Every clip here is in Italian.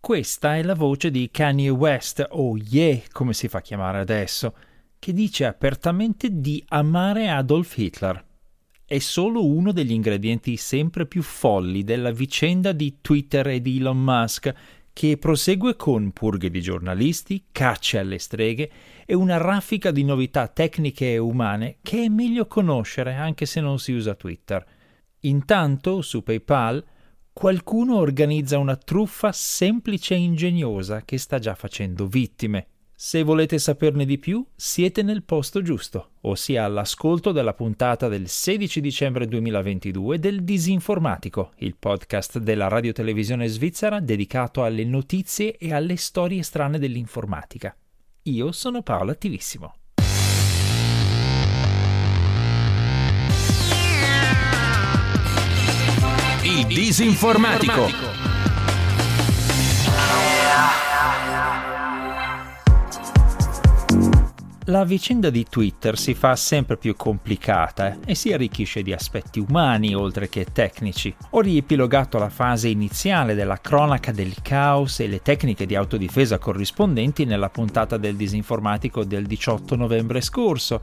Questa è la voce di Kanye West, o Yeah, come si fa a chiamare adesso, che dice apertamente di amare Adolf Hitler. È solo uno degli ingredienti sempre più folli della vicenda di Twitter e di Elon Musk, che prosegue con purghe di giornalisti, cacce alle streghe e una raffica di novità tecniche e umane che è meglio conoscere anche se non si usa Twitter. Intanto, su PayPal, qualcuno organizza una truffa semplice e ingegnosa che sta già facendo vittime. Se volete saperne di più, siete nel posto giusto, ossia all'ascolto della puntata del 16 dicembre 2022 del Disinformatico, il podcast della radiotelevisione svizzera dedicato alle notizie e alle storie strane dell'informatica. Io sono Paolo Attivissimo. Disinformatico. La vicenda di Twitter si fa sempre più complicata e si arricchisce di aspetti umani oltre che tecnici. Ho riepilogato la fase iniziale della cronaca del caos e le tecniche di autodifesa corrispondenti nella puntata del disinformatico del 18 novembre scorso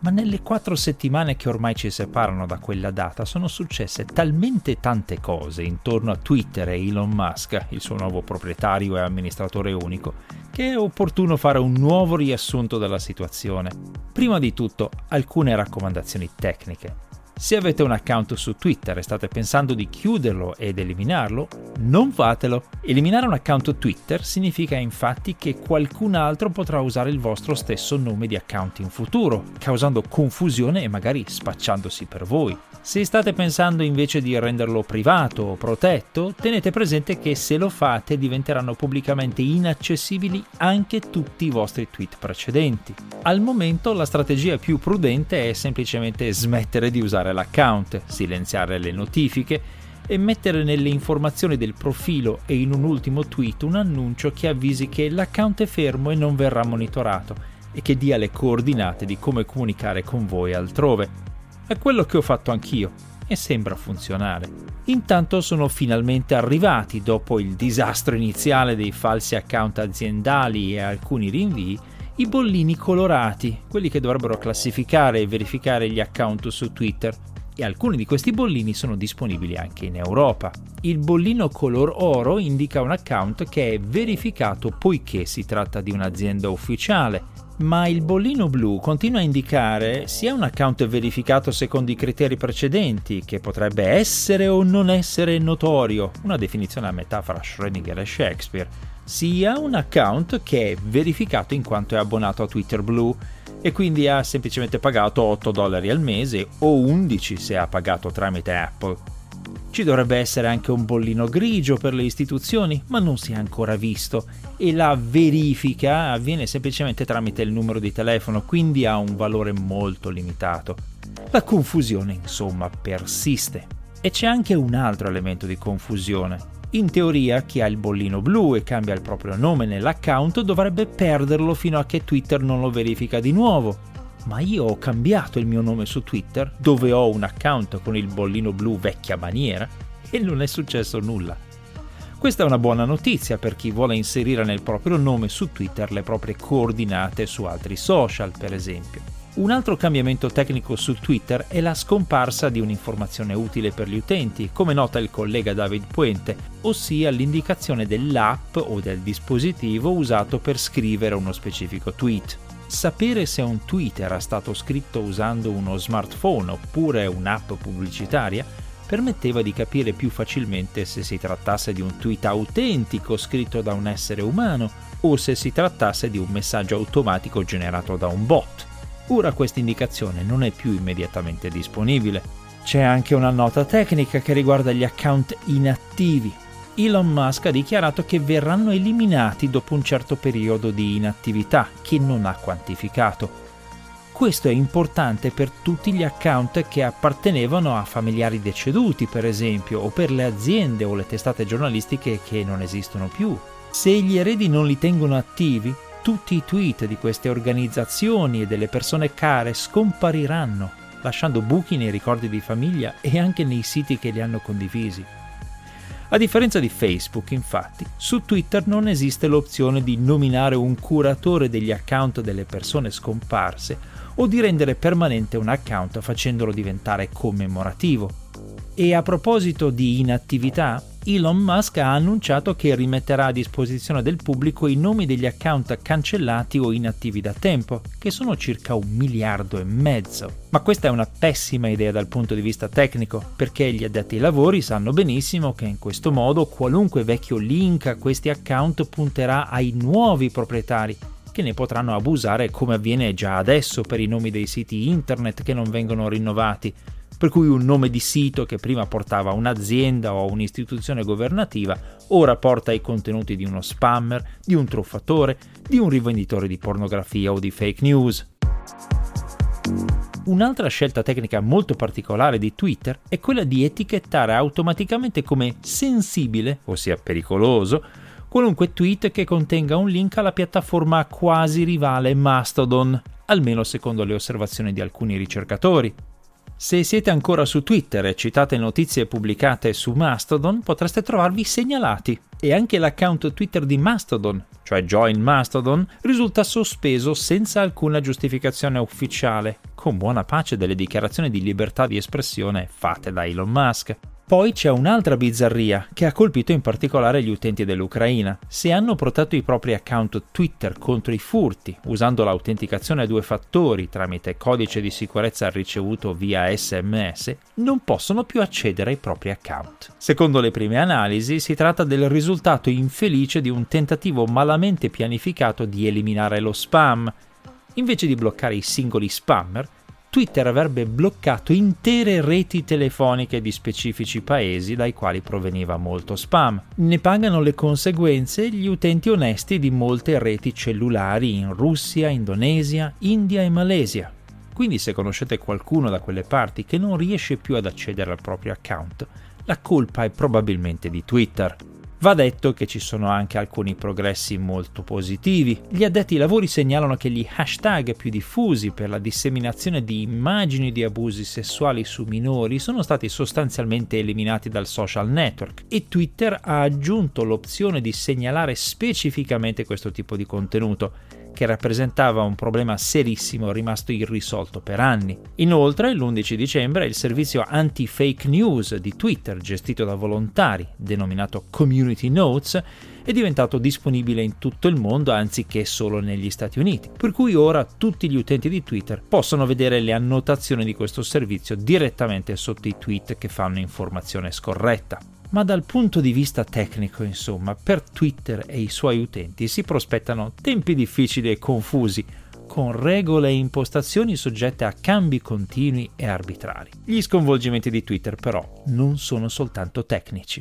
ma nelle quattro settimane che ormai ci separano da quella data sono successe talmente tante cose intorno a Twitter e Elon Musk, il suo nuovo proprietario e amministratore unico, che è opportuno fare un nuovo riassunto della situazione. Prima di tutto, alcune raccomandazioni tecniche. Se avete un account su Twitter e state pensando di chiuderlo ed eliminarlo, non fatelo. Eliminare un account Twitter significa infatti che qualcun altro potrà usare il vostro stesso nome di account in futuro, causando confusione e magari spacciandosi per voi. Se state pensando invece di renderlo privato o protetto, tenete presente che se lo fate diventeranno pubblicamente inaccessibili anche tutti i vostri tweet precedenti. Al momento la strategia più prudente è semplicemente smettere di usare l'account, silenziare le notifiche e mettere nelle informazioni del profilo e in un ultimo tweet un annuncio che avvisi che l'account è fermo e non verrà monitorato e che dia le coordinate di come comunicare con voi altrove. È quello che ho fatto anch'io e sembra funzionare. Intanto sono finalmente arrivati, dopo il disastro iniziale dei falsi account aziendali e alcuni rinvii, i bollini colorati, quelli che dovrebbero classificare e verificare gli account su Twitter. E alcuni di questi bollini sono disponibili anche in Europa. Il bollino color oro indica un account che è verificato poiché si tratta di un'azienda ufficiale ma il bollino blu continua a indicare sia un account verificato secondo i criteri precedenti, che potrebbe essere o non essere notorio, una definizione a metà fra Schrödinger e Shakespeare, sia un account che è verificato in quanto è abbonato a Twitter Blue e quindi ha semplicemente pagato 8 dollari al mese o 11 se ha pagato tramite Apple. Ci dovrebbe essere anche un bollino grigio per le istituzioni, ma non si è ancora visto e la verifica avviene semplicemente tramite il numero di telefono, quindi ha un valore molto limitato. La confusione, insomma, persiste. E c'è anche un altro elemento di confusione. In teoria chi ha il bollino blu e cambia il proprio nome nell'account dovrebbe perderlo fino a che Twitter non lo verifica di nuovo ma io ho cambiato il mio nome su Twitter, dove ho un account con il bollino blu vecchia maniera, e non è successo nulla. Questa è una buona notizia per chi vuole inserire nel proprio nome su Twitter le proprie coordinate su altri social, per esempio. Un altro cambiamento tecnico su Twitter è la scomparsa di un'informazione utile per gli utenti, come nota il collega David Puente, ossia l'indicazione dell'app o del dispositivo usato per scrivere uno specifico tweet. Sapere se un tweet era stato scritto usando uno smartphone oppure un'app pubblicitaria permetteva di capire più facilmente se si trattasse di un tweet autentico scritto da un essere umano o se si trattasse di un messaggio automatico generato da un bot. Ora questa indicazione non è più immediatamente disponibile. C'è anche una nota tecnica che riguarda gli account inattivi, Elon Musk ha dichiarato che verranno eliminati dopo un certo periodo di inattività che non ha quantificato. Questo è importante per tutti gli account che appartenevano a familiari deceduti, per esempio, o per le aziende o le testate giornalistiche che non esistono più. Se gli eredi non li tengono attivi, tutti i tweet di queste organizzazioni e delle persone care scompariranno, lasciando buchi nei ricordi di famiglia e anche nei siti che li hanno condivisi. A differenza di Facebook, infatti, su Twitter non esiste l'opzione di nominare un curatore degli account delle persone scomparse o di rendere permanente un account facendolo diventare commemorativo. E a proposito di inattività, Elon Musk ha annunciato che rimetterà a disposizione del pubblico i nomi degli account cancellati o inattivi da tempo, che sono circa un miliardo e mezzo. Ma questa è una pessima idea dal punto di vista tecnico, perché gli addetti ai lavori sanno benissimo che in questo modo qualunque vecchio link a questi account punterà ai nuovi proprietari, che ne potranno abusare come avviene già adesso per i nomi dei siti internet che non vengono rinnovati, per cui un nome di sito che prima portava un'azienda o un'istituzione governativa ora porta i contenuti di uno spammer, di un truffatore, di un rivenditore di pornografia o di fake news. Un'altra scelta tecnica molto particolare di Twitter è quella di etichettare automaticamente come sensibile, ossia pericoloso, qualunque tweet che contenga un link alla piattaforma quasi rivale Mastodon, almeno secondo le osservazioni di alcuni ricercatori. Se siete ancora su Twitter e citate notizie pubblicate su Mastodon, potreste trovarvi segnalati. E anche l'account Twitter di Mastodon, cioè Join Mastodon, risulta sospeso senza alcuna giustificazione ufficiale, con buona pace delle dichiarazioni di libertà di espressione fatte da Elon Musk. Poi c'è un'altra bizzarria che ha colpito in particolare gli utenti dell'Ucraina. Se hanno protetto i propri account Twitter contro i furti usando l'autenticazione a due fattori tramite codice di sicurezza ricevuto via SMS, non possono più accedere ai propri account. Secondo le prime analisi si tratta del risultato infelice di un tentativo malamente pianificato di eliminare lo spam. Invece di bloccare i singoli spammer, Twitter avrebbe bloccato intere reti telefoniche di specifici paesi dai quali proveniva molto spam. Ne pagano le conseguenze gli utenti onesti di molte reti cellulari in Russia, Indonesia, India e Malesia. Quindi se conoscete qualcuno da quelle parti che non riesce più ad accedere al proprio account, la colpa è probabilmente di Twitter. Va detto che ci sono anche alcuni progressi molto positivi. Gli addetti ai lavori segnalano che gli hashtag più diffusi per la disseminazione di immagini di abusi sessuali su minori sono stati sostanzialmente eliminati dal social network e Twitter ha aggiunto l'opzione di segnalare specificamente questo tipo di contenuto che rappresentava un problema serissimo rimasto irrisolto per anni. Inoltre, l'11 dicembre, il servizio anti-fake news di Twitter, gestito da volontari, denominato Community Notes, è diventato disponibile in tutto il mondo anziché solo negli Stati Uniti, per cui ora tutti gli utenti di Twitter possono vedere le annotazioni di questo servizio direttamente sotto i tweet che fanno informazione scorretta ma dal punto di vista tecnico, insomma, per Twitter e i suoi utenti si prospettano tempi difficili e confusi, con regole e impostazioni soggette a cambi continui e arbitrari. Gli sconvolgimenti di Twitter però non sono soltanto tecnici.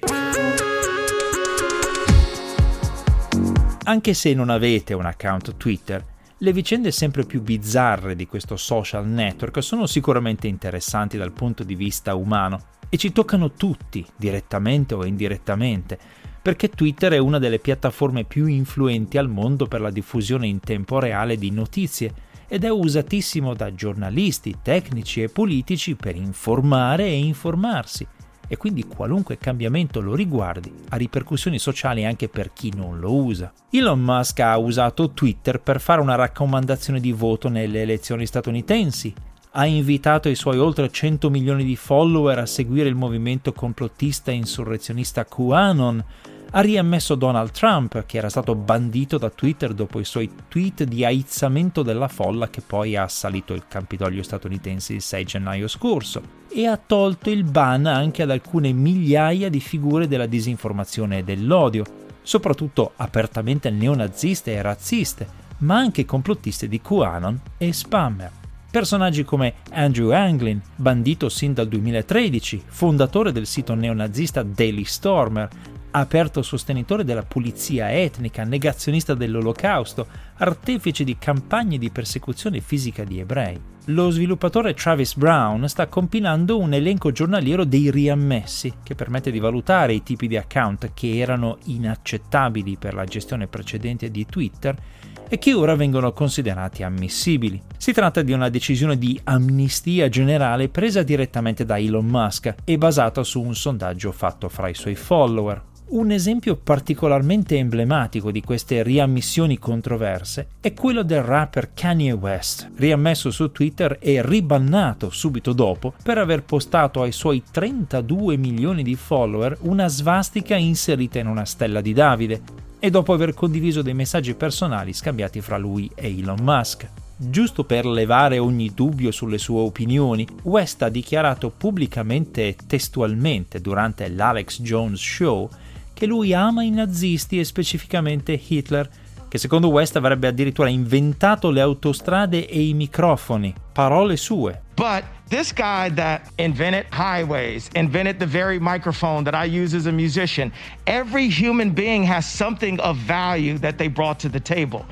Anche se non avete un account Twitter, le vicende sempre più bizzarre di questo social network sono sicuramente interessanti dal punto di vista umano e ci toccano tutti, direttamente o indirettamente, perché Twitter è una delle piattaforme più influenti al mondo per la diffusione in tempo reale di notizie ed è usatissimo da giornalisti, tecnici e politici per informare e informarsi e quindi qualunque cambiamento lo riguardi ha ripercussioni sociali anche per chi non lo usa. Elon Musk ha usato Twitter per fare una raccomandazione di voto nelle elezioni statunitensi ha invitato i suoi oltre 100 milioni di follower a seguire il movimento complottista e insurrezionista QAnon, ha riammesso Donald Trump, che era stato bandito da Twitter dopo i suoi tweet di aizzamento della folla che poi ha assalito il Campidoglio statunitense il 6 gennaio scorso, e ha tolto il ban anche ad alcune migliaia di figure della disinformazione e dell'odio, soprattutto apertamente neonaziste e razziste, ma anche complottiste di QAnon e spammer. Personaggi come Andrew Anglin, bandito sin dal 2013, fondatore del sito neonazista Daily Stormer, aperto sostenitore della pulizia etnica, negazionista dell'olocausto, artefice di campagne di persecuzione fisica di ebrei. Lo sviluppatore Travis Brown sta compilando un elenco giornaliero dei riammessi che permette di valutare i tipi di account che erano inaccettabili per la gestione precedente di Twitter e che ora vengono considerati ammissibili. Si tratta di una decisione di amnistia generale presa direttamente da Elon Musk e basata su un sondaggio fatto fra i suoi follower. Un esempio particolarmente emblematico di queste riammissioni controverse è quello del rapper Kanye West, riammesso su Twitter e ribannato subito dopo per aver postato ai suoi 32 milioni di follower una svastica inserita in una stella di Davide e dopo aver condiviso dei messaggi personali scambiati fra lui e Elon Musk. Giusto per levare ogni dubbio sulle sue opinioni, West ha dichiarato pubblicamente e testualmente durante l'Alex Jones Show che lui ama i nazisti e specificamente Hitler, che secondo West avrebbe addirittura inventato le autostrade e i microfoni. Parole sue. But this guy that invented highways, invented the very microphone that I use as a musician, every human being has something of value that they brought to the table.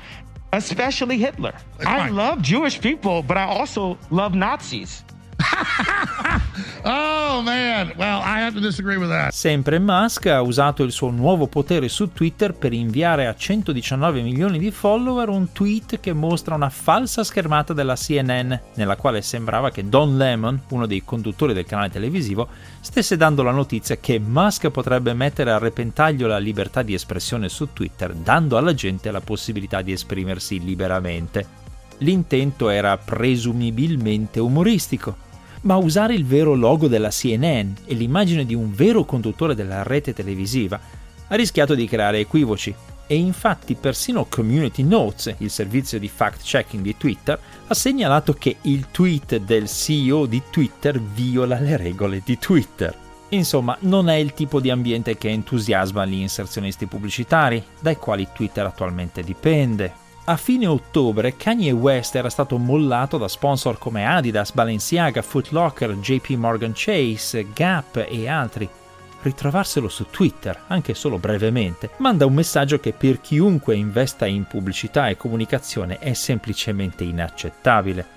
Especially Hitler. I love Jewish people, but I also love Nazis. oh man, well, I have to disagree with that. Sempre Musk ha usato il suo nuovo potere su Twitter per inviare a 119 milioni di follower un tweet che mostra una falsa schermata della CNN, nella quale sembrava che Don Lemon, uno dei conduttori del canale televisivo, stesse dando la notizia che Musk potrebbe mettere a repentaglio la libertà di espressione su Twitter, dando alla gente la possibilità di esprimersi liberamente. L'intento era presumibilmente umoristico, ma usare il vero logo della CNN e l'immagine di un vero conduttore della rete televisiva ha rischiato di creare equivoci e infatti persino Community Notes, il servizio di fact-checking di Twitter, ha segnalato che il tweet del CEO di Twitter viola le regole di Twitter. Insomma, non è il tipo di ambiente che entusiasma gli inserzionisti pubblicitari, dai quali Twitter attualmente dipende. A fine ottobre Kanye West era stato mollato da sponsor come Adidas, Balenciaga, Foot Locker, JP Morgan Chase, Gap e altri. Ritrovarselo su Twitter, anche solo brevemente, manda un messaggio che per chiunque investa in pubblicità e comunicazione è semplicemente inaccettabile.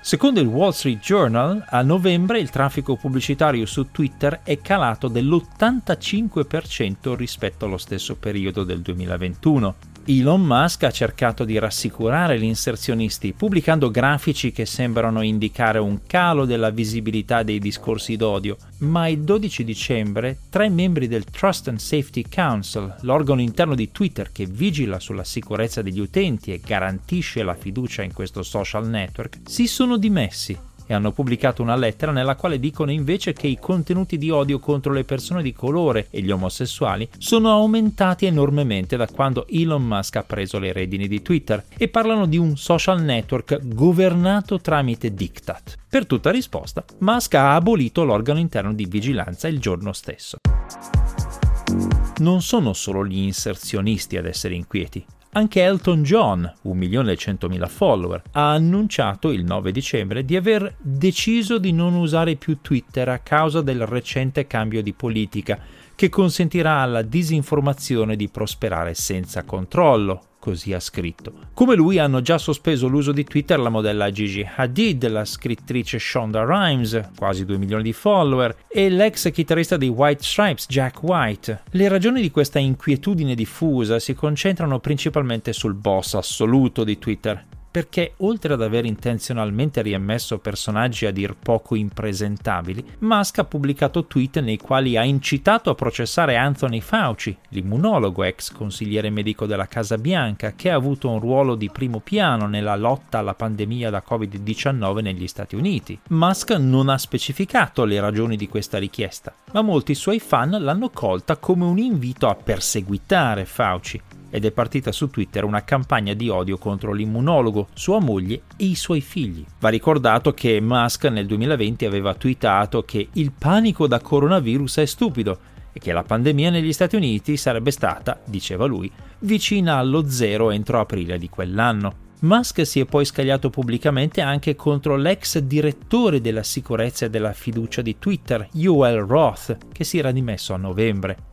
Secondo il Wall Street Journal, a novembre il traffico pubblicitario su Twitter è calato dell'85% rispetto allo stesso periodo del 2021. Elon Musk ha cercato di rassicurare gli inserzionisti pubblicando grafici che sembrano indicare un calo della visibilità dei discorsi d'odio, ma il 12 dicembre tre membri del Trust and Safety Council, l'organo interno di Twitter che vigila sulla sicurezza degli utenti e garantisce la fiducia in questo social network, si sono dimessi e hanno pubblicato una lettera nella quale dicono invece che i contenuti di odio contro le persone di colore e gli omosessuali sono aumentati enormemente da quando Elon Musk ha preso le redini di Twitter e parlano di un social network governato tramite diktat. Per tutta risposta, Musk ha abolito l'organo interno di vigilanza il giorno stesso. Non sono solo gli inserzionisti ad essere inquieti. Anche Elton John, 1.100.000 follower, ha annunciato il 9 dicembre di aver deciso di non usare più Twitter a causa del recente cambio di politica che consentirà alla disinformazione di prosperare senza controllo, così ha scritto. Come lui hanno già sospeso l'uso di Twitter la modella Gigi Hadid, la scrittrice Shonda Rhimes, quasi 2 milioni di follower, e l'ex chitarrista dei White Stripes Jack White. Le ragioni di questa inquietudine diffusa si concentrano principalmente sul boss assoluto di Twitter, perché oltre ad aver intenzionalmente riammesso personaggi a dir poco impresentabili, Musk ha pubblicato tweet nei quali ha incitato a processare Anthony Fauci, l'immunologo ex consigliere medico della Casa Bianca, che ha avuto un ruolo di primo piano nella lotta alla pandemia da Covid-19 negli Stati Uniti. Musk non ha specificato le ragioni di questa richiesta, ma molti suoi fan l'hanno colta come un invito a perseguitare Fauci, ed è partita su Twitter una campagna di odio contro l'immunologo, sua moglie e i suoi figli. Va ricordato che Musk nel 2020 aveva twittato che il panico da coronavirus è stupido e che la pandemia negli Stati Uniti sarebbe stata, diceva lui, vicina allo zero entro aprile di quell'anno. Musk si è poi scagliato pubblicamente anche contro l'ex direttore della sicurezza e della fiducia di Twitter, Joel Roth, che si era dimesso a novembre.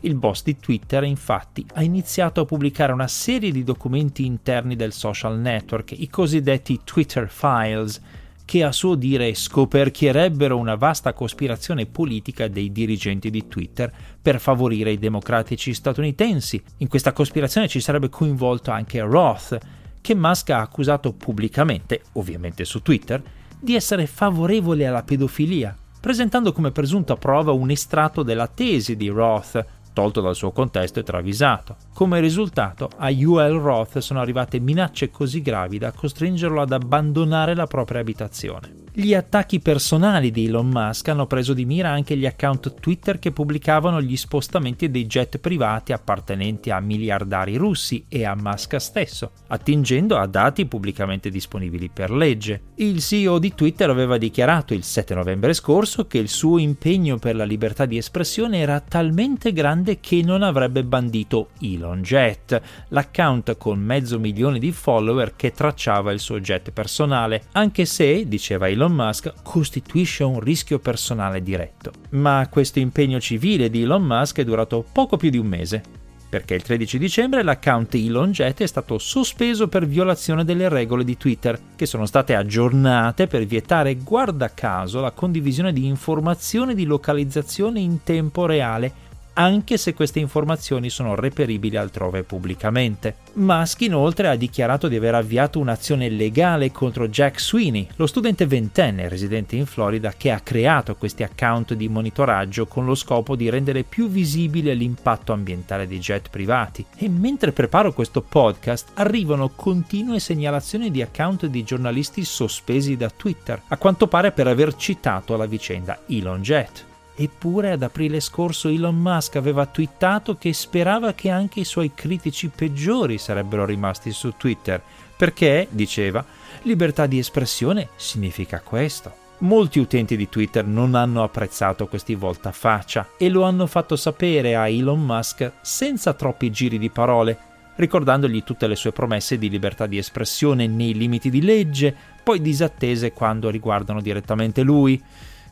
Il boss di Twitter infatti ha iniziato a pubblicare una serie di documenti interni del social network, i cosiddetti Twitter Files, che a suo dire scoperchierebbero una vasta cospirazione politica dei dirigenti di Twitter per favorire i democratici statunitensi. In questa cospirazione ci sarebbe coinvolto anche Roth, che Musk ha accusato pubblicamente, ovviamente su Twitter, di essere favorevole alla pedofilia, presentando come presunta prova un estratto della tesi di Roth tolto dal suo contesto e travisato. Come risultato, a UL Roth sono arrivate minacce così gravi da costringerlo ad abbandonare la propria abitazione. Gli attacchi personali di Elon Musk hanno preso di mira anche gli account Twitter che pubblicavano gli spostamenti dei jet privati appartenenti a miliardari russi e a Musk stesso, attingendo a dati pubblicamente disponibili per legge. Il CEO di Twitter aveva dichiarato il 7 novembre scorso che il suo impegno per la libertà di espressione era talmente grande che non avrebbe bandito ElonJet, l'account con mezzo milione di follower che tracciava il suo jet personale, anche se, diceva Elon Elon Musk costituisce un rischio personale diretto. Ma questo impegno civile di Elon Musk è durato poco più di un mese, perché il 13 dicembre l'account ElonJet è stato sospeso per violazione delle regole di Twitter, che sono state aggiornate per vietare, guarda caso, la condivisione di informazioni di localizzazione in tempo reale anche se queste informazioni sono reperibili altrove pubblicamente. Musk inoltre ha dichiarato di aver avviato un'azione legale contro Jack Sweeney, lo studente ventenne residente in Florida che ha creato questi account di monitoraggio con lo scopo di rendere più visibile l'impatto ambientale dei jet privati. E mentre preparo questo podcast arrivano continue segnalazioni di account di giornalisti sospesi da Twitter, a quanto pare per aver citato la vicenda Elon Jet. Eppure ad aprile scorso Elon Musk aveva twittato che sperava che anche i suoi critici peggiori sarebbero rimasti su Twitter, perché, diceva, libertà di espressione significa questo. Molti utenti di Twitter non hanno apprezzato questi voltafaccia e lo hanno fatto sapere a Elon Musk senza troppi giri di parole, ricordandogli tutte le sue promesse di libertà di espressione nei limiti di legge, poi disattese quando riguardano direttamente lui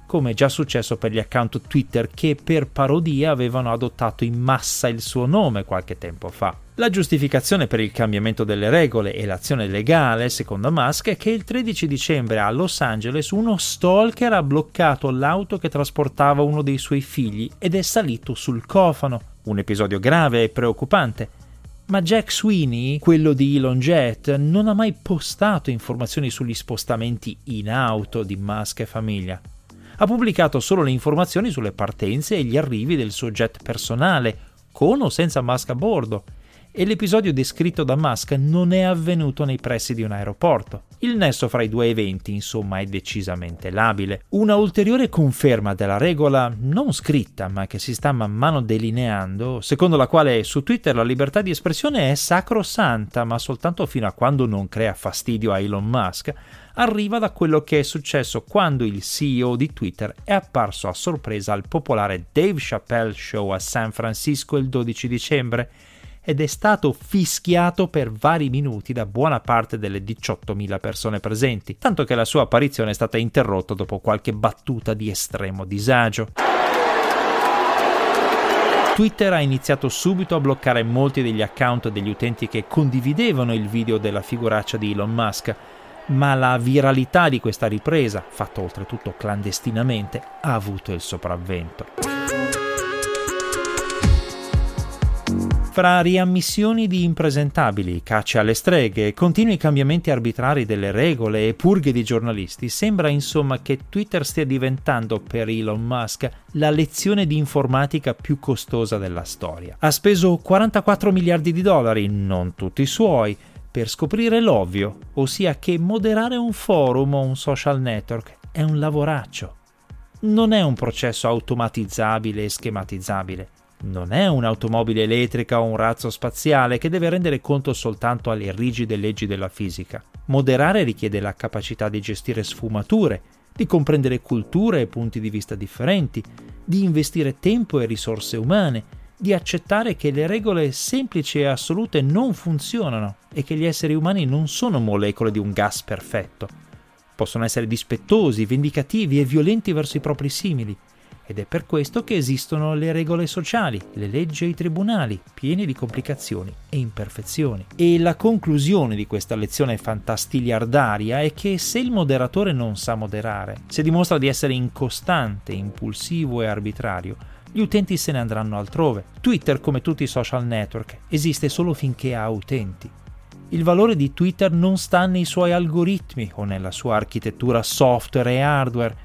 come già successo per gli account Twitter che per parodia avevano adottato in massa il suo nome qualche tempo fa. La giustificazione per il cambiamento delle regole e l'azione legale, secondo Musk, è che il 13 dicembre a Los Angeles uno stalker ha bloccato l'auto che trasportava uno dei suoi figli ed è salito sul cofano. Un episodio grave e preoccupante. Ma Jack Sweeney, quello di Elon Jet, non ha mai postato informazioni sugli spostamenti in auto di Musk e famiglia ha pubblicato solo le informazioni sulle partenze e gli arrivi del suo jet personale, con o senza Musk a bordo, e l'episodio descritto da Musk non è avvenuto nei pressi di un aeroporto. Il nesso fra i due eventi, insomma, è decisamente labile. Una ulteriore conferma della regola non scritta, ma che si sta man mano delineando, secondo la quale su Twitter la libertà di espressione è sacrosanta, ma soltanto fino a quando non crea fastidio a Elon Musk, arriva da quello che è successo quando il CEO di Twitter è apparso a sorpresa al popolare Dave Chappelle Show a San Francisco il 12 dicembre ed è stato fischiato per vari minuti da buona parte delle 18.000 persone presenti, tanto che la sua apparizione è stata interrotta dopo qualche battuta di estremo disagio. Twitter ha iniziato subito a bloccare molti degli account degli utenti che condividevano il video della figuraccia di Elon Musk, ma la viralità di questa ripresa, fatta oltretutto clandestinamente, ha avuto il sopravvento. Fra riammissioni di impresentabili, cacce alle streghe, continui cambiamenti arbitrari delle regole e purghe di giornalisti, sembra insomma che Twitter stia diventando per Elon Musk la lezione di informatica più costosa della storia. Ha speso 44 miliardi di dollari, non tutti suoi, per scoprire l'ovvio, ossia che moderare un forum o un social network è un lavoraccio. Non è un processo automatizzabile e schematizzabile. Non è un'automobile elettrica o un razzo spaziale che deve rendere conto soltanto alle rigide leggi della fisica. Moderare richiede la capacità di gestire sfumature, di comprendere culture e punti di vista differenti, di investire tempo e risorse umane, di accettare che le regole semplici e assolute non funzionano e che gli esseri umani non sono molecole di un gas perfetto. Possono essere dispettosi, vendicativi e violenti verso i propri simili. Ed è per questo che esistono le regole sociali, le leggi e i tribunali, pieni di complicazioni e imperfezioni. E la conclusione di questa lezione fantastiliardaria è che se il moderatore non sa moderare, se dimostra di essere incostante, impulsivo e arbitrario, gli utenti se ne andranno altrove. Twitter, come tutti i social network, esiste solo finché ha utenti. Il valore di Twitter non sta nei suoi algoritmi o nella sua architettura software e hardware,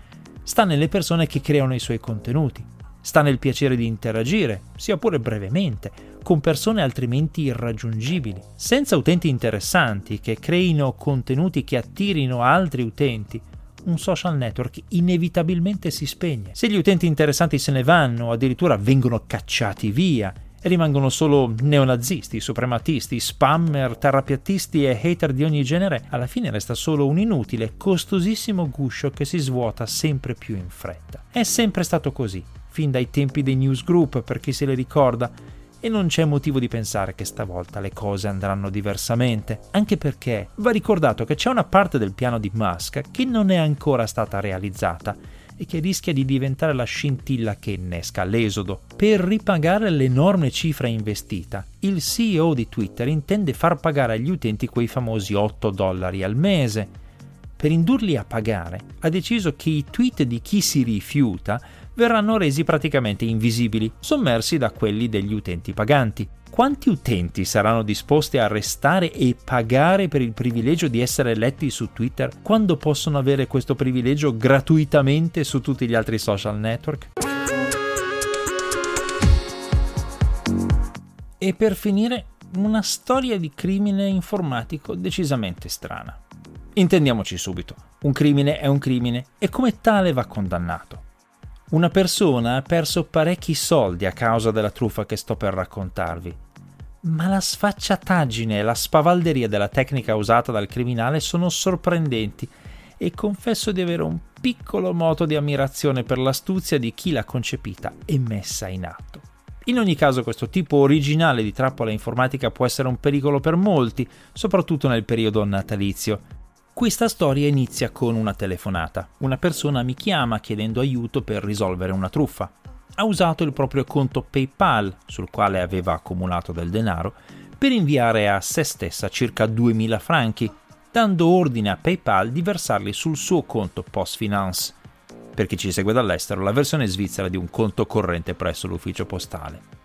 sta nelle persone che creano i suoi contenuti. sta nel piacere di interagire, sia pure brevemente, con persone altrimenti irraggiungibili, senza utenti interessanti che creino contenuti che attirino altri utenti. Un social network inevitabilmente si spegne. Se gli utenti interessanti se ne vanno o addirittura vengono cacciati via e rimangono solo neonazisti, suprematisti, spammer, terrapiattisti e hater di ogni genere, alla fine resta solo un inutile, costosissimo guscio che si svuota sempre più in fretta. È sempre stato così, fin dai tempi dei newsgroup, per chi se le ricorda, e non c'è motivo di pensare che stavolta le cose andranno diversamente, anche perché va ricordato che c'è una parte del piano di Musk che non è ancora stata realizzata e che rischia di diventare la scintilla che innesca l'esodo. Per ripagare l'enorme cifra investita, il CEO di Twitter intende far pagare agli utenti quei famosi 8 dollari al mese. Per indurli a pagare, ha deciso che i tweet di chi si rifiuta verranno resi praticamente invisibili, sommersi da quelli degli utenti paganti. Quanti utenti saranno disposti a restare e pagare per il privilegio di essere letti su Twitter quando possono avere questo privilegio gratuitamente su tutti gli altri social network? E per finire, una storia di crimine informatico decisamente strana. Intendiamoci subito, un crimine è un crimine e come tale va condannato. Una persona ha perso parecchi soldi a causa della truffa che sto per raccontarvi. Ma la sfacciataggine e la spavalderia della tecnica usata dal criminale sono sorprendenti e confesso di avere un piccolo moto di ammirazione per l'astuzia di chi l'ha concepita e messa in atto. In ogni caso questo tipo originale di trappola informatica può essere un pericolo per molti, soprattutto nel periodo natalizio, questa storia inizia con una telefonata. Una persona mi chiama chiedendo aiuto per risolvere una truffa. Ha usato il proprio conto PayPal, sul quale aveva accumulato del denaro, per inviare a se stessa circa 2000 franchi, dando ordine a PayPal di versarli sul suo conto Post Finance. Per chi ci segue dall'estero, la versione svizzera di un conto corrente presso l'ufficio postale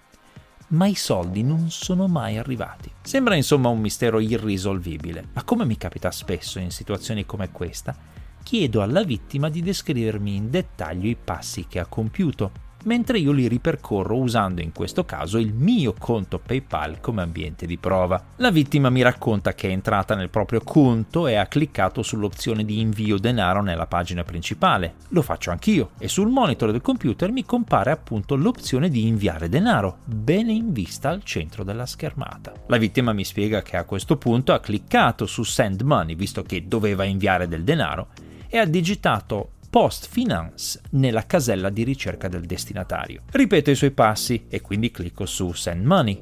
ma i soldi non sono mai arrivati. Sembra insomma un mistero irrisolvibile, ma come mi capita spesso in situazioni come questa, chiedo alla vittima di descrivermi in dettaglio i passi che ha compiuto mentre io li ripercorro usando in questo caso il mio conto PayPal come ambiente di prova. La vittima mi racconta che è entrata nel proprio conto e ha cliccato sull'opzione di invio denaro nella pagina principale. Lo faccio anch'io e sul monitor del computer mi compare appunto l'opzione di inviare denaro, bene in vista al centro della schermata. La vittima mi spiega che a questo punto ha cliccato su Send Money visto che doveva inviare del denaro e ha digitato Post Finance nella casella di ricerca del destinatario. Ripeto i suoi passi e quindi clicco su Send Money.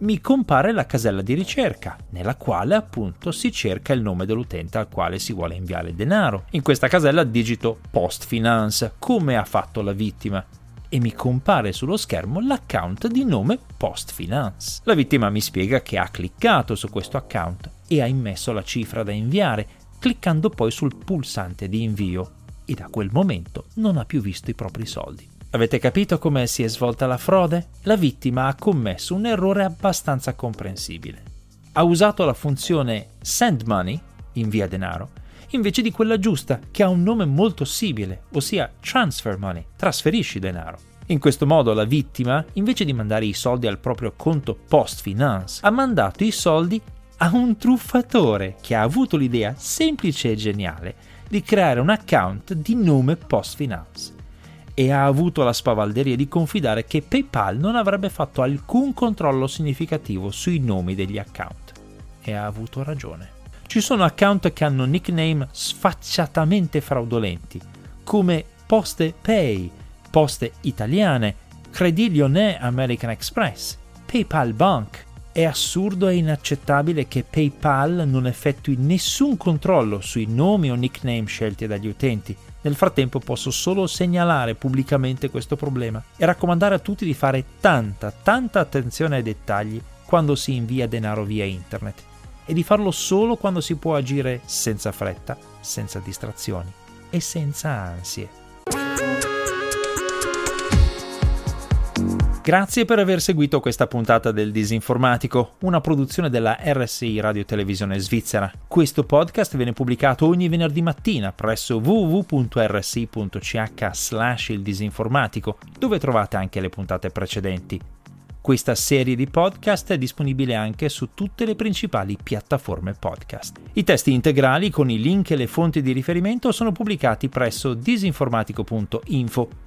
Mi compare la casella di ricerca, nella quale appunto si cerca il nome dell'utente al quale si vuole inviare denaro. In questa casella digito Post Finance, come ha fatto la vittima, e mi compare sullo schermo l'account di nome Post Finance. La vittima mi spiega che ha cliccato su questo account e ha immesso la cifra da inviare, cliccando poi sul pulsante di invio e da quel momento non ha più visto i propri soldi. Avete capito come si è svolta la frode? La vittima ha commesso un errore abbastanza comprensibile. Ha usato la funzione send money, invia denaro, invece di quella giusta, che ha un nome molto simile, ossia transfer money, trasferisci denaro. In questo modo la vittima, invece di mandare i soldi al proprio conto post finance, ha mandato i soldi a un truffatore che ha avuto l'idea semplice e geniale di creare un account di nome Post Finance e ha avuto la spavalderia di confidare che PayPal non avrebbe fatto alcun controllo significativo sui nomi degli account. E ha avuto ragione. Ci sono account che hanno nickname sfacciatamente fraudolenti, come Poste Pay, Poste Italiane, Credit Lyonnais American Express, PayPal Bank, è assurdo e inaccettabile che PayPal non effettui nessun controllo sui nomi o nickname scelti dagli utenti. Nel frattempo posso solo segnalare pubblicamente questo problema e raccomandare a tutti di fare tanta, tanta attenzione ai dettagli quando si invia denaro via internet e di farlo solo quando si può agire senza fretta, senza distrazioni e senza ansie. Grazie per aver seguito questa puntata del Disinformatico, una produzione della RSI Radio Televisione Svizzera. Questo podcast viene pubblicato ogni venerdì mattina presso www.rsi.ch slash il disinformatico, dove trovate anche le puntate precedenti. Questa serie di podcast è disponibile anche su tutte le principali piattaforme podcast. I testi integrali con i link e le fonti di riferimento sono pubblicati presso disinformatico.info